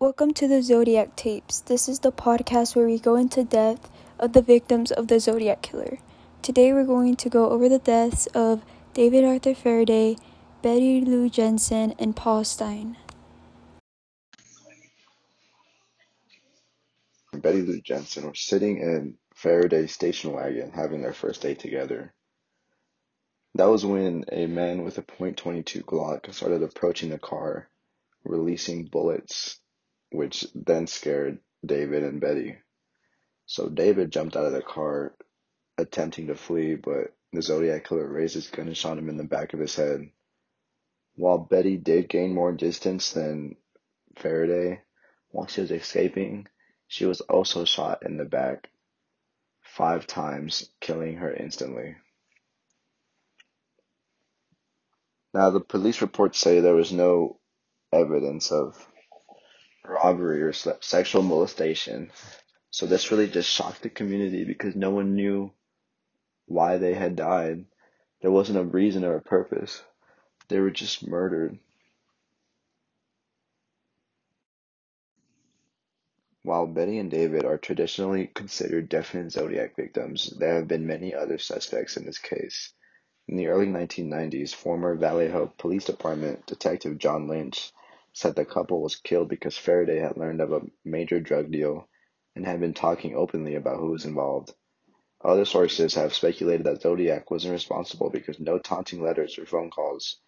Welcome to the Zodiac Tapes. This is the podcast where we go into depth of the victims of the Zodiac Killer. Today we're going to go over the deaths of David Arthur Faraday, Betty Lou Jensen, and Paul Stine. Betty Lou Jensen were sitting in Faraday's station wagon having their first date together. That was when a man with a .22 Glock started approaching the car, releasing bullets which then scared David and Betty. So David jumped out of the car, attempting to flee, but the Zodiac killer raised his gun and shot him in the back of his head. While Betty did gain more distance than Faraday while she was escaping, she was also shot in the back five times, killing her instantly. Now, the police reports say there was no evidence of robbery or sexual molestation. So this really just shocked the community because no one knew why they had died. There wasn't a reason or a purpose. They were just murdered. While Betty and David are traditionally considered definite Zodiac victims, there have been many other suspects in this case. In the early 1990s, former Vallejo Police Department Detective John Lynch said the couple was killed because Faraday had learned of a major drug deal and had been talking openly about who was involved. Other sources have speculated that Zodiac wasn't responsible because no taunting letters or phone calls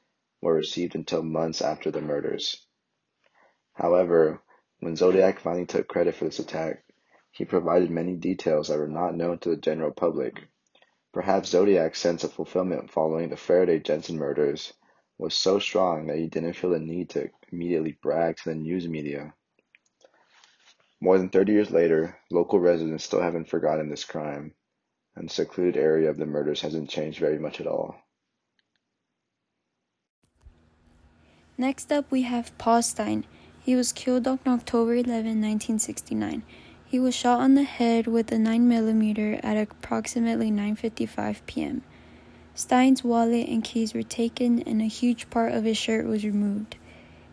were received until months after the murders. However, when Zodiac finally took credit for this attack, he provided many details that were not known to the general public. Perhaps Zodiac's sense of fulfillment following the Faraday Jensen murders was so strong that he didn't feel the need to immediately brag to the news media. More than 30 years later, local residents still haven't forgotten this crime, and the secluded area of the murders hasn't changed very much at all. Next up, we have Paul Stine. He was killed on October 11, 1969. He was shot on the head with a 9mm at approximately 9:55 p.m. Stine's wallet and keys were taken, and a huge part of his shirt was removed.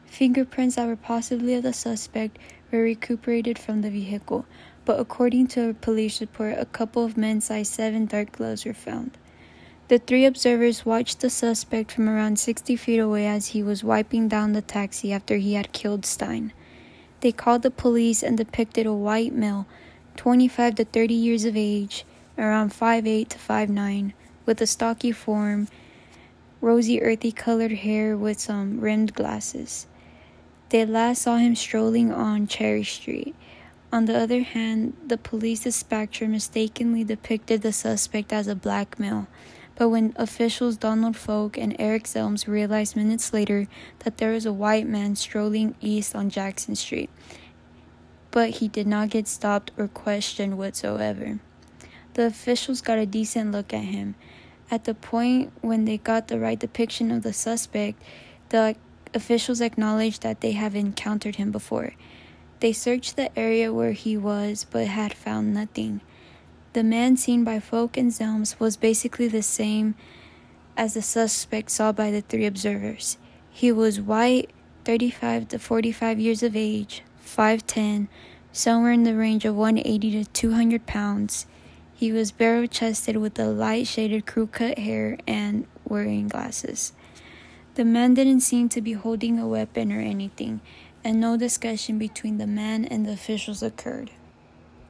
Fingerprints that were possibly of the suspect were recuperated from the vehicle, but according to a police report, a couple of men's size 7 dark gloves were found. The three observers watched the suspect from around 60 feet away as he was wiping down the taxi after he had killed Stine. They called the police and depicted a white male, 25 to 30 years of age, around 5'8 to 5'9, with a stocky form, rosy earthy colored hair with some rimmed glasses. They last saw him strolling on Cherry Street. On the other hand, the police dispatcher mistakenly depicted the suspect as a black male. But when officials Donald Fouke and Eric Zelms realized minutes later that there was a white man strolling east on Jackson Street, but he did not get stopped or questioned whatsoever. The officials got a decent look at him. At the point when they got the right depiction of the suspect, the officials acknowledged that they have encountered him before. They searched the area where he was but had found nothing. The man seen by Fouke and Zelms was basically the same as the suspect saw by the three observers. He was white, 35 to 45 years of age, 5'10, somewhere in the range of 180 to 200 pounds. He was barrel chested with a light shaded crew cut hair and wearing glasses. The man didn't seem to be holding a weapon or anything, and no discussion between the man and the officials occurred.